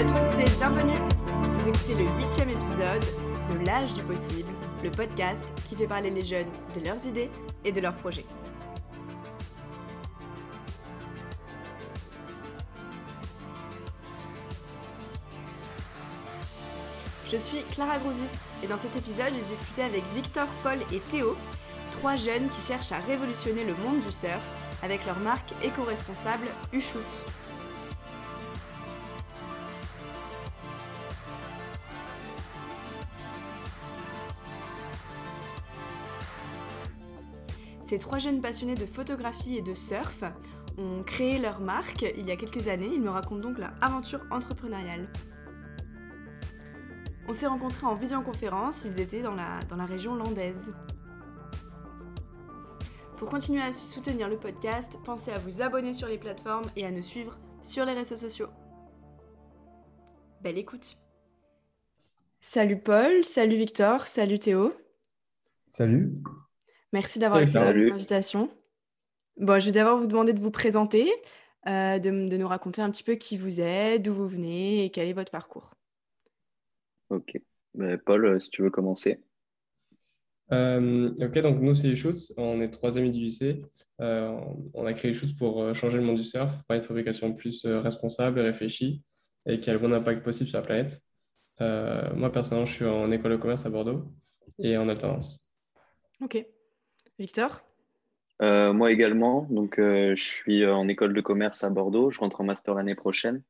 à tous et bienvenue Vous écoutez le huitième épisode de L'âge du possible, le podcast qui fait parler les jeunes de leurs idées et de leurs projets. Je suis Clara Grousis et dans cet épisode, j'ai discuté avec Victor, Paul et Théo, trois jeunes qui cherchent à révolutionner le monde du surf avec leur marque éco-responsable U-Shoots. Ces trois jeunes passionnés de photographie et de surf ont créé leur marque il y a quelques années. Ils me racontent donc leur aventure entrepreneuriale. On s'est rencontrés en visioconférence, ils étaient dans la, dans la région landaise. Pour continuer à soutenir le podcast, pensez à vous abonner sur les plateformes et à nous suivre sur les réseaux sociaux. Belle écoute. Salut Paul, salut Victor, salut Théo. Salut. Merci d'avoir accepté l'invitation. Bon, je vais d'abord vous demander de vous présenter, euh, de, de, nous raconter un petit peu qui vous êtes, d'où vous venez et quel est votre parcours. Ok. Ben, Paul, euh, si tu veux commencer. Euh, ok, donc nous, c'est Shoots. On est trois amis du lycée. Euh, on a créé Shoots pour changer le monde du surf, par une fabrication plus responsable et réfléchie et qui a le bon impact possible sur la planète. moi, personnellement, je suis en école de commerce à Bordeaux et en alternance. Ok. Victor? Moi également. Donc, je suis en école de commerce à Bordeaux. Je rentre en master l'année prochaine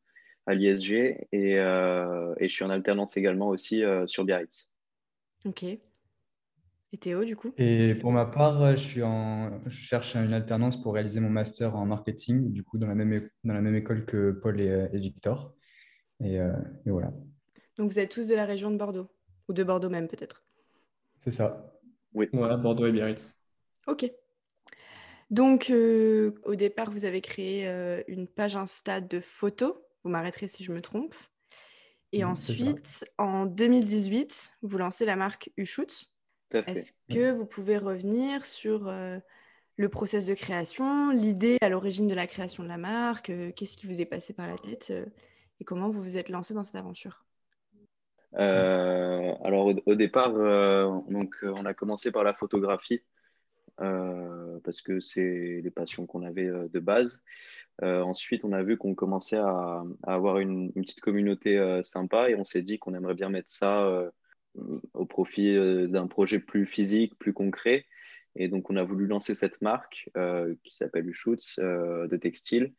à l'ISG et, et, je suis en alternance également aussi sur Biarritz. Ok. Et Théo, du coup? Et pour ma part, je, suis en... je cherche une alternance pour réaliser mon master en marketing, du coup, dans la même, dans la même école que Paul et, et Victor. Et, euh, et, voilà. Donc, vous êtes tous de la région de Bordeaux? Ou de Bordeaux même, peut-être? C'est ça. Oui. Voilà, Bordeaux et Biarritz. Ok. Donc, euh, au départ, vous avez créé euh, une page Insta de photos. Vous m'arrêterez si je me trompe. Et mmh, ensuite, en 2018, vous lancez la marque U-Shoot. Est-ce que vous pouvez revenir sur euh, le process de création, l'idée à l'origine de la création de la marque, euh, qu'est-ce qui vous est passé par la tête euh, et comment vous vous êtes lancé dans cette aventure? Alors au, au départ, donc, on a commencé par la photographie. Parce que c'est les passions qu'on avait de base. ensuite, on a vu qu'on commençait à, avoir une, petite communauté sympa et on s'est dit qu'on aimerait bien mettre ça au profit euh, d'un projet plus physique, plus concret. Et donc, on a voulu lancer cette marque euh, qui s'appelle Ushoots euh, de textile.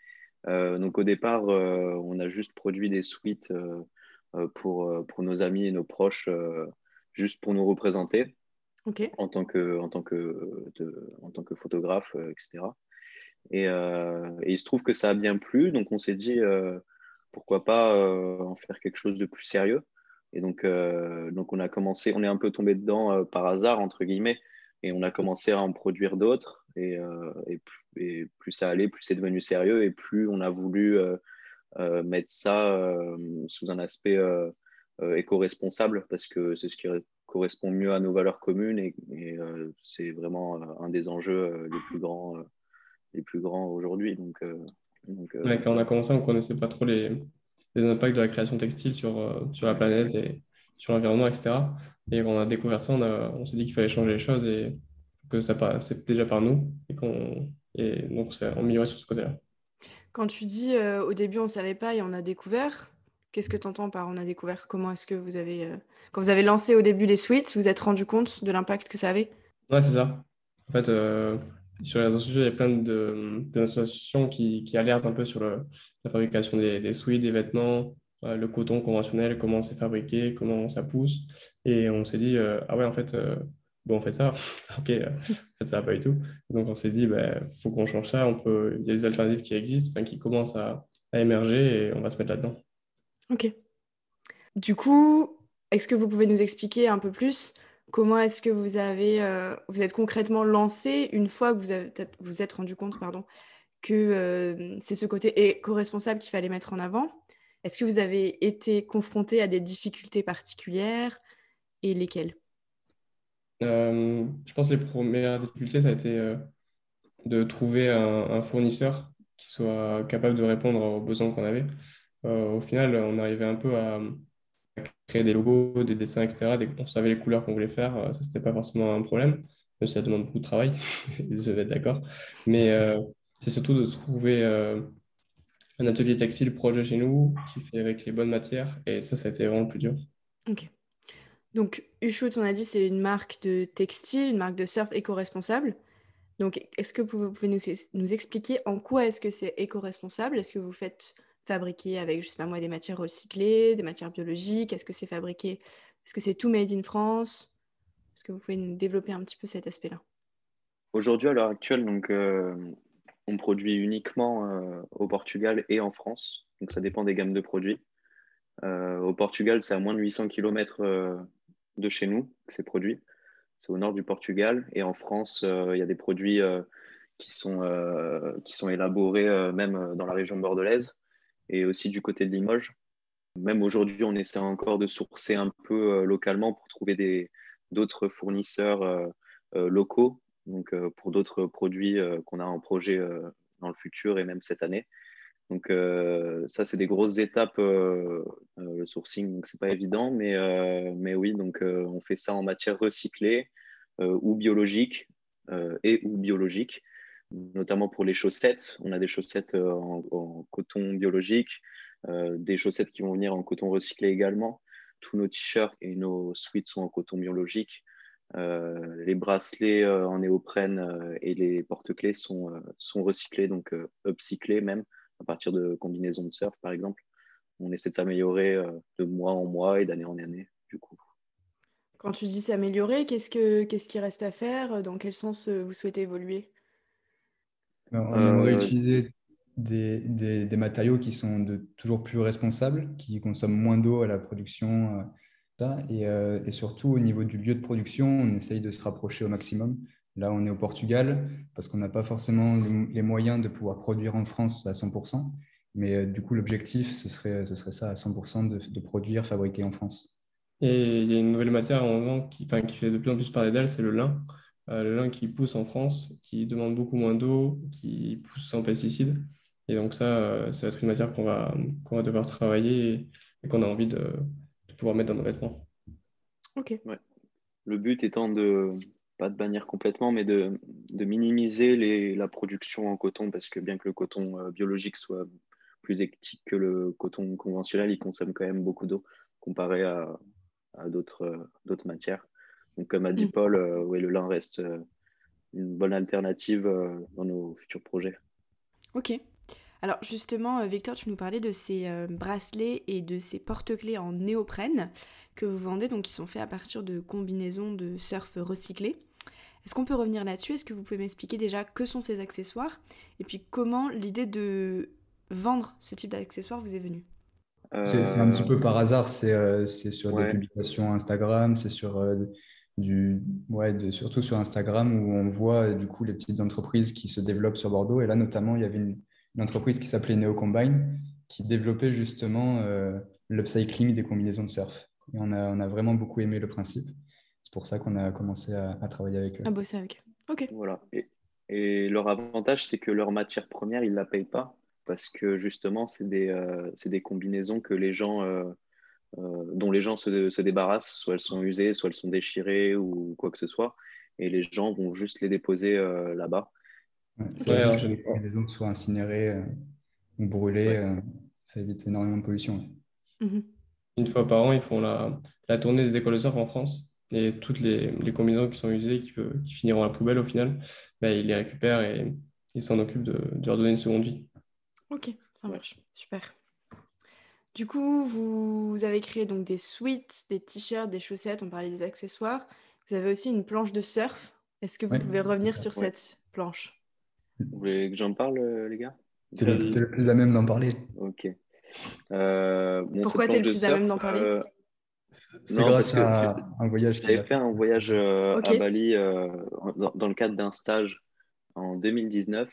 donc, au départ, on a juste produit des suites pour, pour nos amis et nos proches, juste pour nous représenter en, tant que, en, tant que, de, en tant que photographe, etc. Et, et, il se trouve que ça a bien plu. Donc, on s'est dit, pourquoi pas en faire quelque chose de plus sérieux. Et donc, euh, donc on a commencé, on est un peu tombé dedans euh, par hasard, entre guillemets, et on a commencé à en produire d'autres. Et, euh, et, et, plus ça allait, plus c'est devenu sérieux, et plus on a voulu mettre ça sous un aspect éco-responsable, parce que c'est ce qui correspond mieux à nos valeurs communes, et, et c'est vraiment un des enjeux les plus grands, les plus grands aujourd'hui. Donc, donc quand on a commencé, on ne connaissait pas trop les les impacts de la création textile sur, euh, sur la planète et sur l'environnement, etc. Et quand on a découvert ça, on, on s'est dit qu'il fallait changer les choses et que ça passe déjà par nous et, qu'on, et donc on s'est amélioré sur ce côté-là. Quand tu dis euh, au début on ne savait pas et on a découvert, qu'est-ce que tu entends par on a découvert? Comment est-ce que vous avez, euh, quand vous avez lancé au début les suites, vous êtes rendu compte de l'impact que ça avait? Ouais, c'est ça. En fait, sur les réseaux sociaux, il y a plein d'associations qui, qui, alertent un peu sur la fabrication des, suites, des vêtements, euh, le coton conventionnel, comment c'est fabriqué, comment ça pousse. Et on s'est dit, euh, ah ouais, en fait, euh, bon, on fait ça. ok, ça va pas du tout. Donc on s'est dit, il bah, faut qu'on change ça. On peut... Il y a des alternatives qui existent, qui commencent à émerger et on va se mettre là-dedans. Ok. Du coup, est-ce que vous pouvez nous expliquer un peu plus Comment est-ce que vous avez, euh, vous êtes concrètement lancé une fois que vous avez vous êtes rendu compte, pardon, que euh, c'est ce côté éco-responsable qu'il fallait mettre en avant? Est-ce que vous avez été confronté à des difficultés particulières et lesquelles? Euh, Je pense que les premières difficultés, ça a été de trouver un, fournisseur qui soit capable de répondre aux besoins qu'on avait. Au final, on arrivait un peu à, créer des logos, des dessins, etc. Dès qu'on savait les couleurs qu'on voulait faire, ça, c'était pas forcément un problème, même si ça demande beaucoup de travail, je vais être d'accord. Mais c'est surtout de trouver un atelier textile projet chez nous qui fait avec les bonnes matières. Et ça, ça a été vraiment le plus dur. Ok. Donc, Ushut, on a dit, c'est une marque de textile, une marque de surf éco-responsable. Donc, est-ce que vous pouvez nous, expliquer en quoi est-ce que c'est éco-responsable? Est-ce que vous faites fabriquer avec, je sais pas moi, des matières recyclées, des matières biologiques? Est-ce que c'est fabriqué Est-ce que c'est tout made in France? Est-ce que vous pouvez nous développer un petit peu cet aspect-là? Aujourd'hui, à l'heure actuelle, donc, euh, on produit uniquement euh, au Portugal et en France. Donc, ça dépend des gammes de produits. Euh, au Portugal, c'est à moins de 800 km de chez nous que c'est produit. C'est au nord du Portugal. Et en France, il y a des produits qui, sont, qui sont élaborés même dans la région bordelaise et aussi du côté de Limoges. Même aujourd'hui, on essaie encore de sourcer un peu localement pour trouver d'autres fournisseurs locaux donc euh, pour d'autres produits euh, qu'on a en projet euh, dans le futur et même cette année. Donc ça, c'est des grosses étapes, le sourcing, donc c'est pas évident, mais, mais oui, donc on fait ça en matière recyclée ou biologique et ou biologique, notamment pour les chaussettes. On a des chaussettes en, en coton biologique, des chaussettes qui vont venir en coton recyclé également. Tous nos t-shirts et nos suites sont en coton biologique. Euh, les bracelets euh, en néoprène euh, et les porte-clés sont, sont recyclés, donc upcyclés même, à partir de combinaisons de surf par exemple. On essaie de s'améliorer de mois en mois et d'année en année, du coup. Quand tu dis s'améliorer, qu'est-ce, que, qu'est-ce qui reste à faire? Dans quel sens vous souhaitez évoluer? On aimerait utiliser des, des, des, matériaux qui sont de toujours plus responsables, qui consomment moins d'eau à la production, euh, et, surtout, au niveau du lieu de production, on essaye de se rapprocher au maximum. Là, on est au Portugal parce qu'on n'a pas forcément les moyens de pouvoir produire en France à 100%. Mais euh, du coup, l'objectif, ce serait, ce serait ça, à 100% de, produire, fabriquer en France. Et il y a une nouvelle matière en qui, enfin, qui fait de plus en plus parler d'elle, c'est le lin. Euh, le lin qui pousse en France, qui demande beaucoup moins d'eau, qui pousse sans pesticides. Et donc ça, ça va être une matière qu'on va, qu'on va devoir travailler et qu'on a envie de, pouvoir mettre dans nos vêtements. Ok. Le but étant de, pas de bannir complètement, mais de, de minimiser les, la production en coton, parce que bien que le coton euh, biologique soit plus éthique que le coton conventionnel, il consomme quand même beaucoup d'eau comparé à, à d'autres, euh, d'autres matières. Donc, comme a dit mm. Paul, euh, le lin reste une bonne alternative dans nos futurs projets. Ok. Alors justement, euh, Victor, tu nous parlais de ces euh, bracelets et de ces porte-clés en néoprène que vous vendez, donc qui sont faits à partir de combinaisons de surf recyclés. Est-ce qu'on peut revenir là-dessus? Est-ce que vous pouvez m'expliquer déjà que sont ces accessoires et puis comment l'idée de vendre ce type d'accessoires vous est venue? C'est, un petit peu par hasard, c'est, euh, sur des publications Instagram, c'est sur du, ouais, surtout sur Instagram où on voit du coup les petites entreprises qui se développent sur Bordeaux. Et là, notamment, il y avait une, une entreprise qui s'appelait NeoCombine, qui développait justement euh, l'upcycling des combinaisons de surf. Et on a, on a vraiment beaucoup aimé le principe. C'est pour ça qu'on a commencé à, travailler avec eux. À bosser avec eux. OK. Voilà. Et, et leur avantage, c'est que leur matière première, ils ne la payent pas parce que justement, c'est des, euh, des, combinaisons que les gens, euh, dont les gens se, se, débarrassent. Soit elles sont usées, soit elles sont déchirées ou quoi que ce soit. Et les gens vont juste les déposer là-bas. Ça évite que les combinaisons soient incinérées euh, ou brûlées. Euh, ça évite énormément de pollution. Mhm. Une fois par an, ils font la, la, tournée des écoles de surf en France. Et toutes les, les combinaisons qui sont usées, qui, qui finiront à la poubelle au final, bah, ils les récupèrent et ils s'en occupent de, de, leur donner une seconde vie. Ok, ça marche. Super. Du coup, vous avez créé donc des suites, des t-shirts, des chaussettes, on parlait des accessoires. Vous avez aussi une planche de surf. Est-ce que vous pouvez revenir sur cette planche? Vous voulez que j'en parle, euh, les gars? Tu es, le plus à même d'en parler. Ok. Euh, Pourquoi tu es le plus à même d'en parler? euh, C'est grâce à un voyage J'avais fait un voyage à Bali dans, le cadre d'un stage en 2019,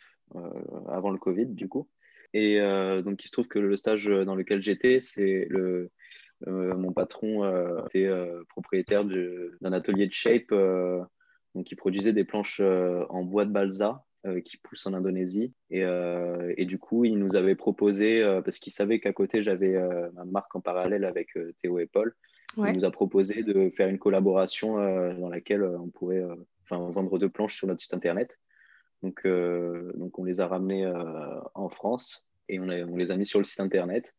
avant le Covid, du coup. Et donc, il se trouve que le stage dans lequel j'étais, c'est le, mon patron était propriétaire d'un atelier de shape, donc il produisait des planches en bois de balsa qui pousse en Indonésie. Et, et, du coup, il nous avait proposé, parce qu'il savait qu'à côté, j'avais ma marque en parallèle avec Théo et Paul. Il nous a proposé de faire une collaboration dans laquelle on pourrait vendre deux planches sur notre site internet. Donc, donc on les a ramenés en France et on, les a mis sur le site internet.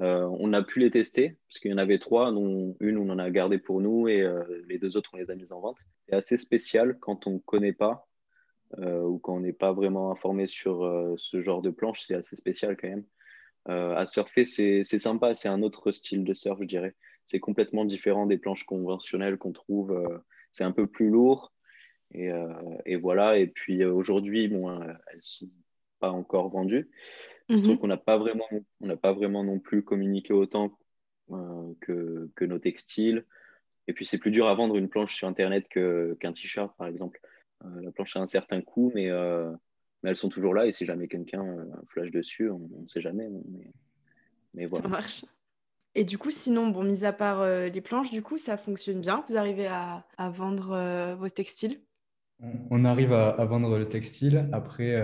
Euh, on a pu les tester, parce qu'il y en avait trois, dont une on en a gardé pour nous et euh, les deux autres on les a mises en vente. C'est assez spécial quand on ne connaît pas euh, ou quand on n'est pas vraiment informé sur ce genre de planche, c'est assez spécial quand même. à surfer, c'est sympa, c'est un autre style de surf, je dirais. C'est complètement différent des planches conventionnelles qu'on trouve. c'est un peu plus lourd. Et, et voilà. Et puis aujourd'hui, bon, elles ne sont pas encore vendues. Je trouve qu'on n'a pas vraiment, on n'a pas vraiment non plus communiqué autant euh, que, que, nos textiles. Et puis c'est plus dur à vendre une planche sur Internet qu'un t-shirt, par exemple. Euh, la planche a un certain coût, mais, euh, mais, elles sont toujours là. Et si jamais quelqu'un flash dessus, on ne sait jamais. Mais, mais, voilà. Ça marche. Et du coup, sinon, bon, mis à part les planches, du coup, ça fonctionne bien? Vous arrivez à, à vendre vos textiles? On arrive à, à, vendre le textile. Après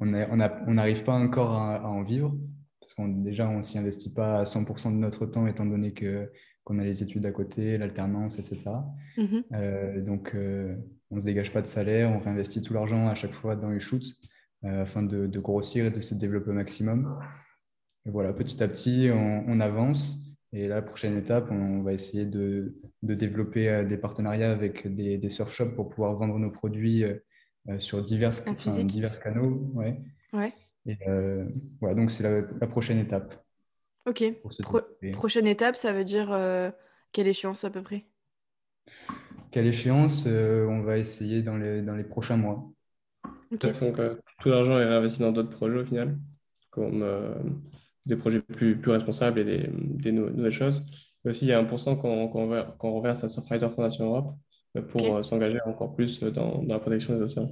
on n'arrive pas encore à, en vivre, parce qu'on déjà, on s'y investit pas à 100% de notre temps, étant donné que qu'on a les études à côté, l'alternance, etc. Mhm. Euh, donc, euh, on ne se dégage pas de salaire, on réinvestit tout l'argent à chaque fois dans les shoots euh, afin de, grossir et de se développer au maximum. Et voilà, petit à petit, on, avance. Et la prochaine étape, on, va essayer de, développer des partenariats avec des, des surf shops pour pouvoir vendre nos produits euh, sur divers, divers canaux. Ouais. ouais. Et euh, voilà, donc c'est la, prochaine étape. Ok. prochaine étape, ça veut dire euh, quelle échéance à peu près? Quelle échéance On va essayer dans les, dans les prochains mois. Okay. Donc, tout l'argent est réinvesti dans d'autres projets au final, comme des projets plus, plus responsables et des, des nouvelles choses. Et aussi, il y a 1% qu'on reverse à Surfrider Fondation Europe pour euh, s'engager encore plus dans, dans, la protection des océans.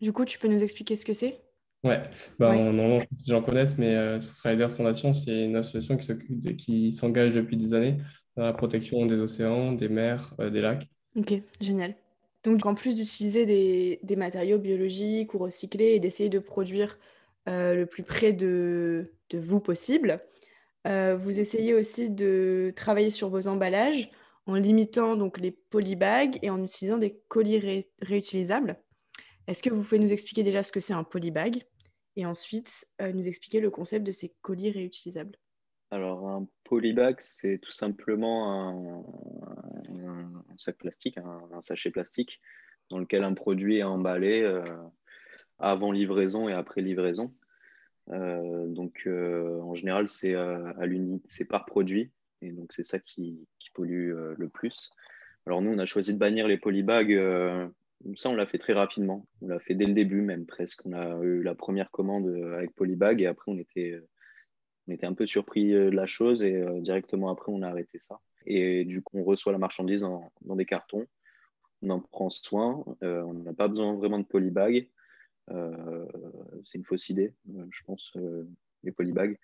Du coup, tu peux nous expliquer ce que c'est? Ouais, bah, normalement, je sais que les gens connaissent, mais euh, Surfrider Foundation, c'est une association qui, s'engage depuis des années dans la protection des océans, des mers, euh, des lacs. Ok, génial. Donc, en plus d'utiliser des, des, matériaux biologiques ou recyclés et d'essayer de produire euh, le plus près de, vous possible, vous essayez aussi de travailler sur vos emballages en limitant donc les polybags et en utilisant des colis réutilisables. Est-ce que vous pouvez nous expliquer déjà ce que c'est un polybag et ensuite euh, nous expliquer le concept de ces colis réutilisables? Alors un polybag, c'est tout simplement un, sac plastique, un, sachet plastique dans lequel un produit est emballé euh, avant livraison et après livraison. Euh, donc en général, c'est à c'est par produit et donc c'est ça qui, pollue euh, le plus. Alors nous, on a choisi de bannir les polybags. Euh, ça, on l'a fait très rapidement. On l'a fait dès le début même presque. On a eu la première commande euh, avec polybag et après, on était, on était un peu surpris de la chose et directement après, on a arrêté ça. Et du coup, on reçoit la marchandise dans des cartons. On en prend soin. on n'a pas besoin vraiment de polybag. C'est une fausse idée, je pense, les polybags.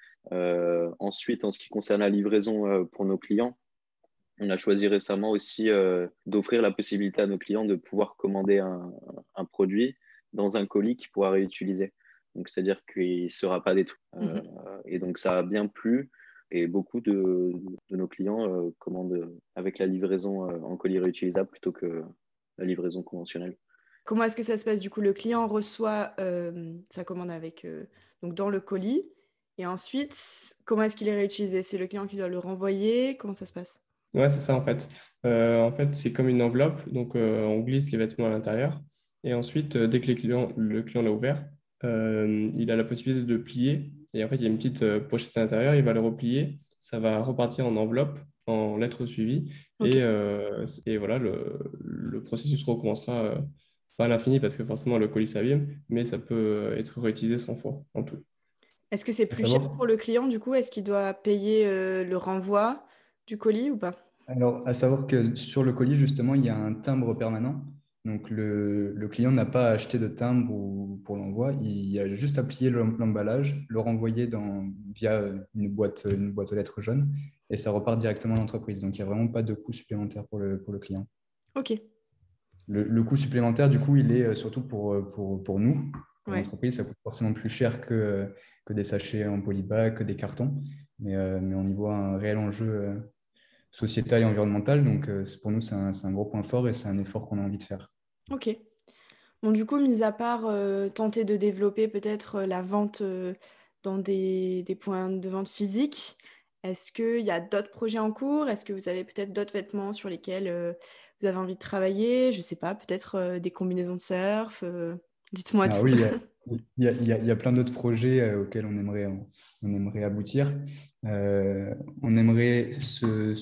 ensuite, en ce qui concerne la livraison pour nos clients, on a choisi récemment aussi euh, d'offrir la possibilité à nos clients de pouvoir commander un, produit dans un colis qu'ils pourra réutiliser. Donc, c'est-à-dire qu'il ne sera pas détruit. Euh, mhm. et donc, ça a bien plu. Et beaucoup de, nos clients euh, commandent avec la livraison en colis réutilisable plutôt que la livraison conventionnelle. Comment est-ce que ça se passe? Du coup, le client reçoit sa commande avec, donc dans le colis. Et ensuite, comment est-ce qu'il est réutilisé? C'est le client qui doit le renvoyer? Comment ça se passe? Ouais, c'est ça en fait. Euh, en fait, c'est comme une enveloppe, donc euh, on glisse les vêtements à l'intérieur. Et ensuite, euh, dès que le client l'a ouvert, il a la possibilité de le plier. Et en fait, il y a une petite pochette à l'intérieur, il va le replier. Ça va repartir en enveloppe, en lettres suivies. Et, et, voilà, le, le, processus recommencera pas à l'infini parce que forcément le colis s'abîme, mais ça peut être réutilisé 100 fois en tout. Est-ce que c'est plus cher pour le client du coup? Est-ce qu'il doit payer le renvoi du colis ou pas? Alors, à savoir que sur le colis, justement, il y a un timbre permanent. Donc, le, client n'a pas à acheter de timbre ou, pour l'envoi. Il a juste à plier l'emballage, le renvoyer dans, via une boîte, une boîte aux lettres jaune et ça repart directement à l'entreprise. Donc, il n'y a vraiment pas de coût supplémentaire pour le, pour le client. OK. Le, coût supplémentaire, du coup, il est surtout pour, pour, pour nous. Pour l'entreprise, ça coûte forcément plus cher que, que des sachets en polybag, que des cartons. Mais, mais on y voit un réel enjeu sociétal et environnemental. Donc, pour nous, c'est un, un, gros point fort et c'est un effort qu'on a envie de faire. Ok. Bon, du coup, mis à part tenter de développer peut-être la vente dans des, des, points de vente physiques, est-ce qu'il y a d'autres projets en cours? Est-ce que vous avez peut-être d'autres vêtements sur lesquels euh, vous avez envie de travailler? Je ne sais pas, peut-être euh, des combinaisons de surf euh, Dites-moi ah tout. Oui, il y, y, a plein d'autres projets auxquels on aimerait, on, aimerait aboutir. on aimerait se,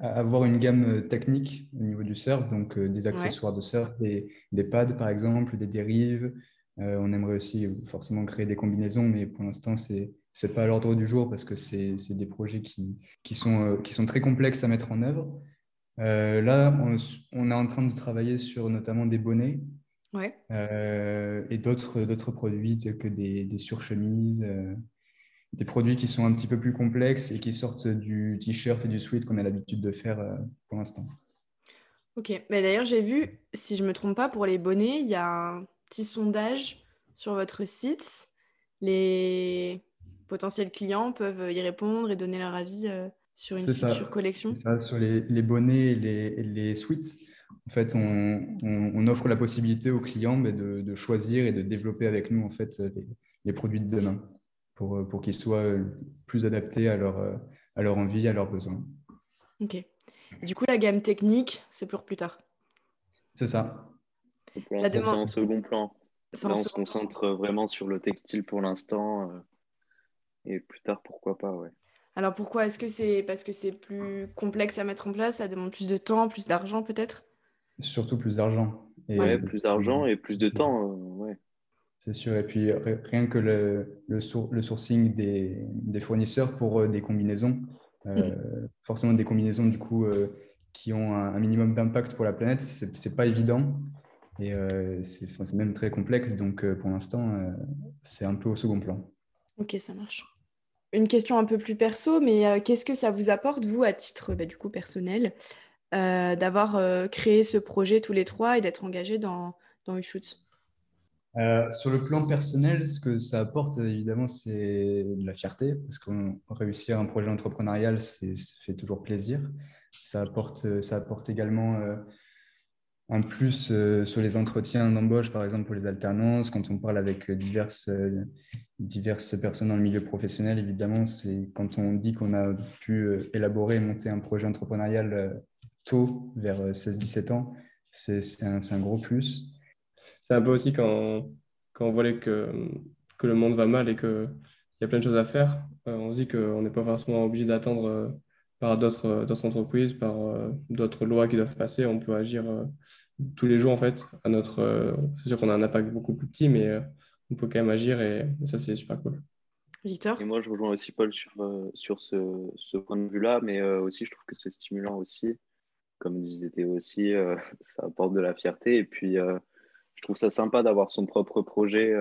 avoir une gamme technique au niveau du surf, donc des accessoires de surf, des, des, pads par exemple, des dérives. on aimerait aussi forcément créer des combinaisons, mais pour l'instant, c'est c'est pas à l'ordre du jour parce que c'est des projets qui, qui, sont, euh, qui sont très complexes à mettre en œuvre. Euh, là, on, est en train de travailler sur notamment des bonnets ouais. euh, et d'autres produits tels que des, des surchemises, des produits qui sont un petit peu plus complexes et qui sortent du t-shirt et du sweat qu'on a l'habitude de faire pour l'instant. Ok, mais d'ailleurs j'ai vu, si je ne me trompe pas, pour les bonnets, il y a un petit sondage sur votre site. Les potentiels clients peuvent y répondre et donner leur avis euh, sur une future collection ça, sur les, bonnets et les, les, suites. En fait, on, offre la possibilité aux clients mais de, choisir et de développer avec nous en fait, les, produits de demain pour, pour qu'ils soient plus adaptés à leur, à leur envie, à leurs besoins. Ok. Du coup, la gamme technique, c'est pour plus tard. C'est ça. c'est en second plan. Là, on se concentre vraiment sur le textile pour l'instant. Euh, et plus tard, pourquoi pas, ouais. Alors pourquoi Est-ce que c'est parce que c'est plus complexe à mettre en place Ça demande plus de temps, plus d'argent peut-être? Surtout plus d'argent. Et plus d'argent et plus de temps, euh, ouais. C'est sûr. Et puis rien que le, le, le sourcing des, des, fournisseurs pour euh, des combinaisons, euh, forcément des combinaisons du coup qui ont un, minimum d'impact pour la planète, c'est pas évident. Et c'est même très complexe. Donc pour l'instant, c'est un peu au second plan. Ok, ça marche une question un peu plus perso, mais euh, qu'est-ce que ça vous apporte, vous, à titre bah, du personnel, euh, d'avoir euh, créé ce projet tous les trois et d'être engagés dans, dans Sur le plan personnel, ce que ça apporte, évidemment, c'est de la fierté, parce qu'on réussir un projet entrepreneurial, ça fait toujours plaisir. Ça apporte, ça apporte également un plus sur les entretiens d'embauche, par exemple pour les alternances, quand on parle avec diverses diverses personnes dans le milieu professionnel, évidemment, c'est quand on dit qu'on a pu euh, élaborer et monter un projet entrepreneurial euh, tôt, vers 16-17 euh, ans, c'est un, un, gros plus. C'est un peu aussi quand, quand on voit que, que le monde va mal et qu'il y a plein de choses à faire, on se dit qu'on n'est pas forcément obligé d'attendre par d'autres entreprises, par d'autres lois qui doivent passer. On peut agir tous les jours, en fait. À notre, c'est sûr qu'on a un impact beaucoup plus petit, mais on peut quand même agir et ça, c'est super cool. Victor? Et moi, je rejoins aussi Paul sur, euh, sur ce, ce, point de vue-là, mais euh, aussi, je trouve que c'est stimulant aussi. Comme disait Théo aussi, euh, ça apporte de la fierté. Et puis, je trouve ça sympa d'avoir son propre projet.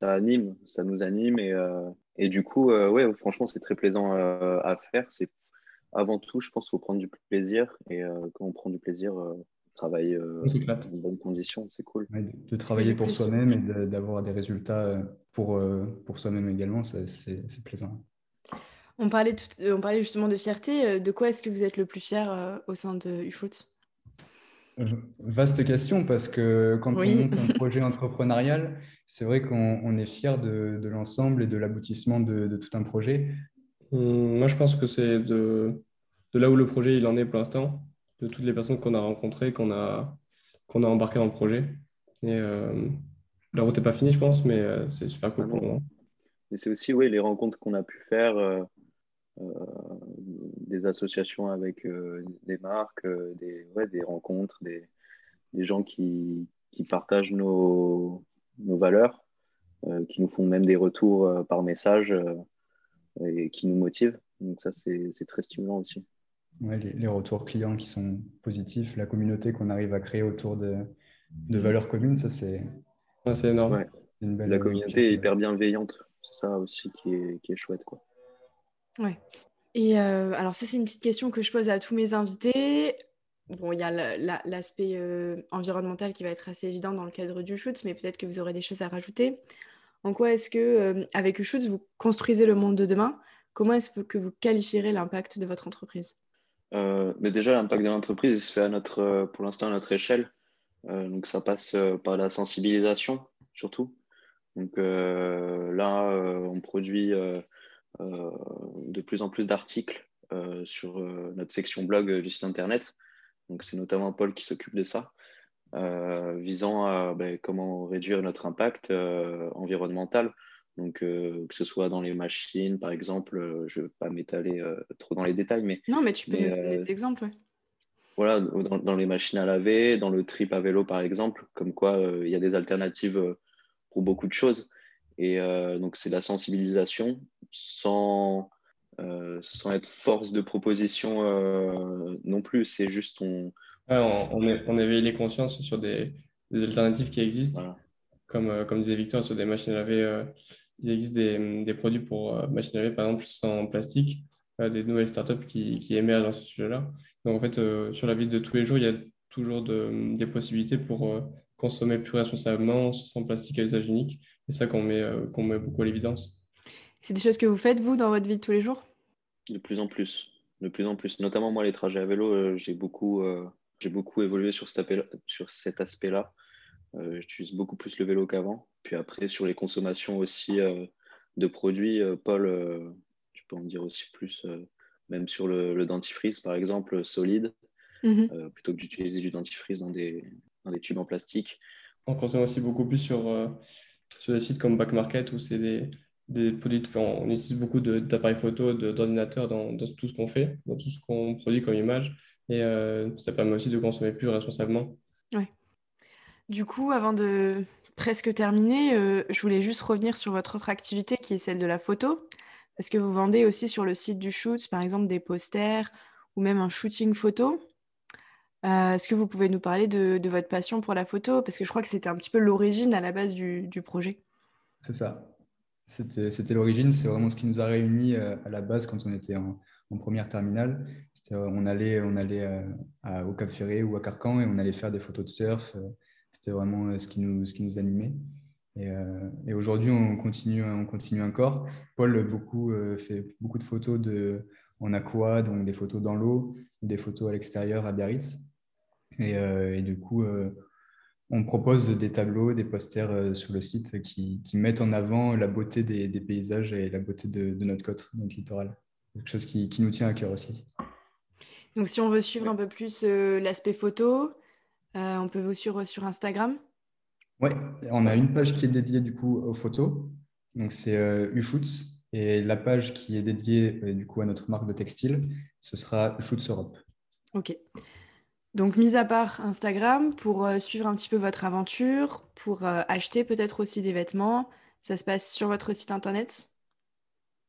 ça anime, ça nous anime. Et, et du coup, ouais, franchement, c'est très plaisant à faire. C'est avant tout, je pense qu'il faut prendre du plaisir. Et quand on prend du plaisir, travailler euh, dans de bonnes conditions, c'est cool. de, travailler pour soi-même et d'avoir des résultats euh, pour, euh, pour soi-même également, c'est plaisant. On parlait, tout, on parlait justement de fierté. De quoi est-ce que vous êtes le plus fier au sein de UFoot Vaste question parce que quand on monte un projet entrepreneurial, c'est vrai qu'on est fier de, de l'ensemble et de l'aboutissement de, de, tout un projet. Hum, moi, je pense que c'est de, de là où le projet il en est pour l'instant de toutes les personnes qu'on a rencontrées, qu'on a, qu'on a embarquées dans le projet. Et euh, la route n'est pas finie, je pense, mais euh, c'est super cool pour moi. Et c'est aussi oui, les rencontres qu'on a pu faire, euh, des associations avec des marques, des, ouais, des rencontres, des, des gens qui, qui, partagent nos, nos valeurs, qui nous font même des retours par message et qui nous motivent. Donc ça, c'est très stimulant aussi les, retours clients qui sont positifs, la communauté qu'on arrive à créer autour de, de valeurs communes, ça c'est énorme. la communauté est hyper bienveillante, c'est ça aussi qui est, qui est chouette. Quoi. Ouais. Et euh, alors ça c'est une petite question que je pose à tous mes invités. bon, il y a l'aspect environnemental qui va être assez évident dans le cadre du shoot, mais peut-être que vous aurez des choses à rajouter. En quoi est-ce que, avec Shoot, vous construisez le monde de demain? Comment est-ce que vous qualifierez l'impact de votre entreprise? Mais Déjà, l'impact de l'entreprise, se fait à notre, pour l'instant à notre échelle. donc, ça passe par la sensibilisation, surtout. Donc là, on produit de plus en plus d'articles sur notre section blog du site internet. Donc, c'est notamment Paul qui s'occupe de ça, visant à ben, comment réduire notre impact environnemental. Donc, que ce soit dans les machines, par exemple, je ne vais pas m'étaler trop dans les détails, mais. Non, mais tu peux donner des exemples, Voilà, dans, les machines à laver, dans le trip à vélo, par exemple, comme quoi il y a des alternatives pour beaucoup de choses. Et euh, donc, c'est la sensibilisation sans, euh, sans être force de proposition euh, non plus. C'est juste on. On, on, éveille les consciences sur des, alternatives qui existent. Comme, comme disait Victor, sur des machines à laver, il existe des, des, produits pour machines à laver, par exemple, sans plastique, des nouvelles startups qui, qui émergent dans ce sujet-là. Donc, en fait, sur la vie de tous les jours, il y a toujours de, des possibilités pour consommer plus responsablement, sans plastique à usage unique. C'est ça qu'on met, euh, qu'on met beaucoup à l'évidence. C'est des choses que vous faites, vous, dans votre vie de tous les jours? De plus en plus. De plus en plus. Notamment, moi, les trajets à vélo, euh, j'ai beaucoup, euh, j'ai beaucoup évolué sur cet aspect-là. J'utilise beaucoup plus le vélo qu'avant. Puis après, sur les consommations aussi de produits, Paul, tu peux en dire aussi plus, même sur le, dentifrice, par exemple, solide, mm-hmm. plutôt que d'utiliser du dentifrice dans des, dans des tubes en plastique. On consomme aussi beaucoup plus sur, euh, sur des sites comme Back Market où c'est des, des produits, on utilise beaucoup d'appareils photo, d'ordinateurs dans, dans, tout ce qu'on fait, dans tout ce qu'on produit comme image. Et euh, ça permet aussi de consommer plus responsablement. Ouais. Du coup, avant de presque terminer, euh, je voulais juste revenir sur votre autre activité qui est celle de la photo. Est-ce que vous vendez aussi sur le site du shoot, par exemple, des posters ou même un shooting photo euh, est-ce que vous pouvez nous parler de, votre passion pour la photo? Parce que je crois que c'était un petit peu l'origine à la base du, projet. C'est ça. C'était l'origine, c'est vraiment ce qui nous a réunis à la base quand on était en, première terminale. Euh, on allait, on allait au Cap Ferré ou à Carcan et on allait faire des photos de surf. C'était vraiment ce qui nous, ce qui nous animait. Et, aujourd'hui, on continue, on continue encore. Paul beaucoup, fait beaucoup de photos de, en aqua, donc des photos dans l'eau, des photos à l'extérieur à Biarritz. Euh, et, du coup, euh, on propose des tableaux, des posters euh, sur le site qui, mettent en avant la beauté des, paysages et la beauté de, notre côte, notre littoral. Quelque chose qui, nous tient à cœur aussi. Donc, si on veut suivre un peu plus l'aspect photo, on peut vous suivre sur Instagram? Oui, on a une page qui est dédiée du coup aux photos. Donc, c'est Ushoots. Et la page qui est dédiée du coup à notre marque de textile, ce sera Ushoots Europe. Ok. Donc, mis à part Instagram, pour euh, suivre un petit peu votre aventure, pour euh, acheter peut-être aussi des vêtements, ça se passe sur votre site internet?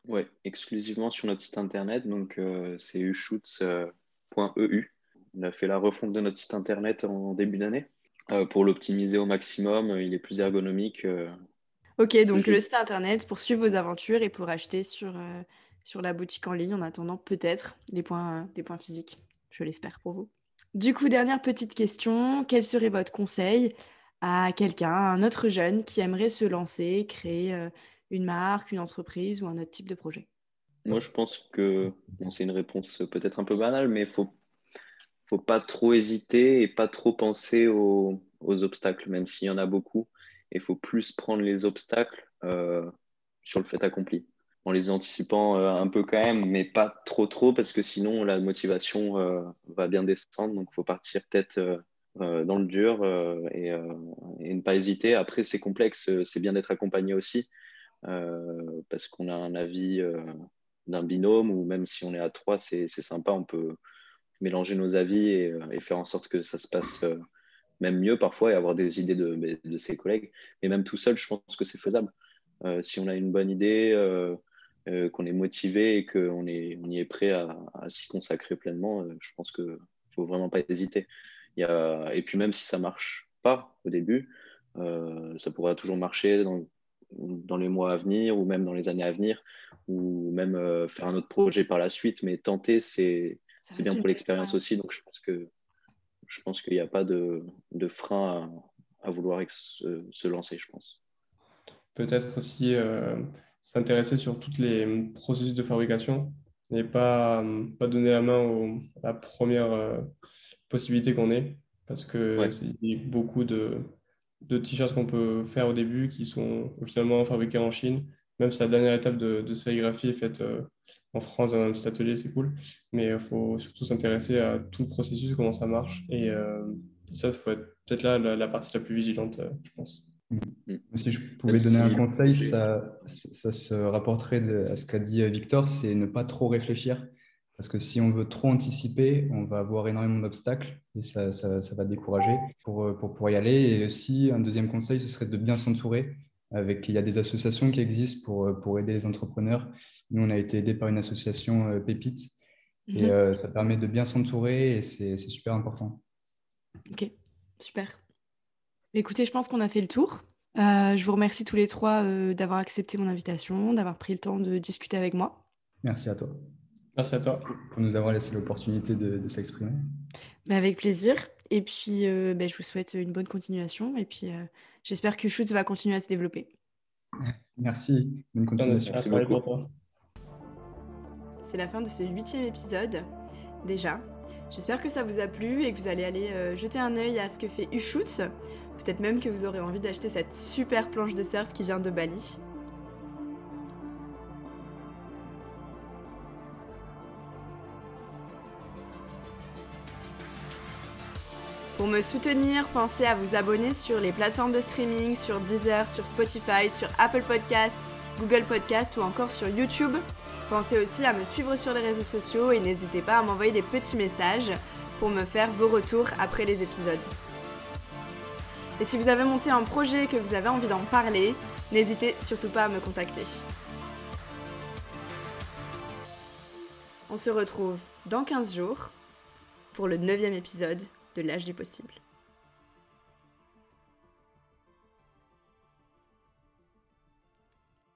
Oui, exclusivement sur notre site internet. Donc, euh, c'est ushoots.eu. On a fait la refonte de notre site internet en début d'année pour l'optimiser au maximum. Il est plus ergonomique. ok, donc le site internet pour suivre vos aventures et pour acheter sur, sur la boutique en ligne en attendant peut-être des points, des points physiques. Je l'espère pour vous. Du coup, dernière petite question. Quel serait votre conseil à quelqu'un, un autre jeune qui aimerait se lancer, créer euh, une marque, une entreprise ou un autre type de projet? Moi, je pense que c'est une réponse peut-être un peu banale, mais il faut faut pas trop hésiter et pas trop penser aux, obstacles, même s'il y en a beaucoup. Il faut plus prendre les obstacles euh, sur le fait accompli en les anticipant euh, un peu quand même, mais pas trop trop, parce que sinon la motivation euh, va bien descendre. Donc il faut partir peut-être euh, dans le dur et, ne pas hésiter. Après, c'est complexe, c'est bien d'être accompagné aussi, parce qu'on a un avis d'un binôme, ou même si on est à trois, c'est sympa, on peut mélanger nos avis et, et, faire en sorte que ça se passe même mieux parfois et avoir des idées de, de, ses collègues. Mais même tout seul, je pense que c'est faisable. si on a une bonne idée, euh, qu'on est motivé et qu'on on y est prêt à, s'y consacrer pleinement, euh, je pense qu'il ne faut vraiment pas hésiter. Il y a, et puis même si ça ne marche pas au début, euh, ça pourra toujours marcher dans, dans, les mois à venir ou même dans les années à venir ou même faire un autre projet par la suite. Mais tenter, c'est bien pour l'expérience aussi. Donc je pense que je pense qu'il n'y a pas de, frein à, vouloir se, lancer, je pense. Peut-être aussi s'intéresser sur toutes les processus de fabrication et pas, pas donner la main à la première possibilité qu'on ait parce que a beaucoup de, de t-shirts qu'on peut faire au début qui sont finalement fabriqués en Chine. Même si la dernière étape de, de sérigraphie est faite euh, en France dans un petit atelier, c'est cool. Mais il faut surtout s'intéresser à tout le processus, comment ça marche. Et euh, ça, il faut être peut-être là la, partie la plus vigilante, euh, je pense. Mm. Si je pouvais donner un conseil, ça, ça se rapporterait à ce qu'a dit Victor, c'est ne pas trop réfléchir. Parce que si on veut trop anticiper, on va avoir énormément d'obstacles et ça, ça, va décourager pour, pour pouvoir y aller. Et aussi, un deuxième conseil, ce serait de bien s'entourer. Avec, il y a des associations qui existent pour, pour aider les entrepreneurs. Nous, on a été aidés par une association euh, Pépite et mhm. euh, ça permet de bien s'entourer et c'est super important. Ok, super. Écoutez, je pense qu'on a fait le tour. Euh, je vous remercie tous les trois d'avoir accepté mon invitation, d'avoir pris le temps de discuter avec moi. Merci à toi. Merci à toi. Pour nous avoir laissé l'opportunité de, s'exprimer. avec plaisir. Et puis, euh, ben, je vous souhaite une bonne continuation. Et puis, euh, j'espère que Shoots va continuer à se développer. Merci. Bonne continuation. C'est la fin de ce huitième épisode, déjà. J'espère que ça vous a plu et que vous allez aller euh, jeter un œil à ce que fait Ushoots. Peut-être même que vous aurez envie d'acheter cette super planche de surf qui vient de Bali. Pour me soutenir, pensez à vous abonner sur les plateformes de streaming, sur Deezer, sur Spotify, sur Apple Podcast, Google Podcast ou encore sur YouTube. Pensez aussi à me suivre sur les réseaux sociaux et n'hésitez pas à m'envoyer des petits messages pour me faire vos retours après les épisodes. Et si vous avez monté un projet et que vous avez envie d'en parler, n'hésitez surtout pas à me contacter. On se retrouve dans 15 jours pour le 9 épisode de l'âge du possible.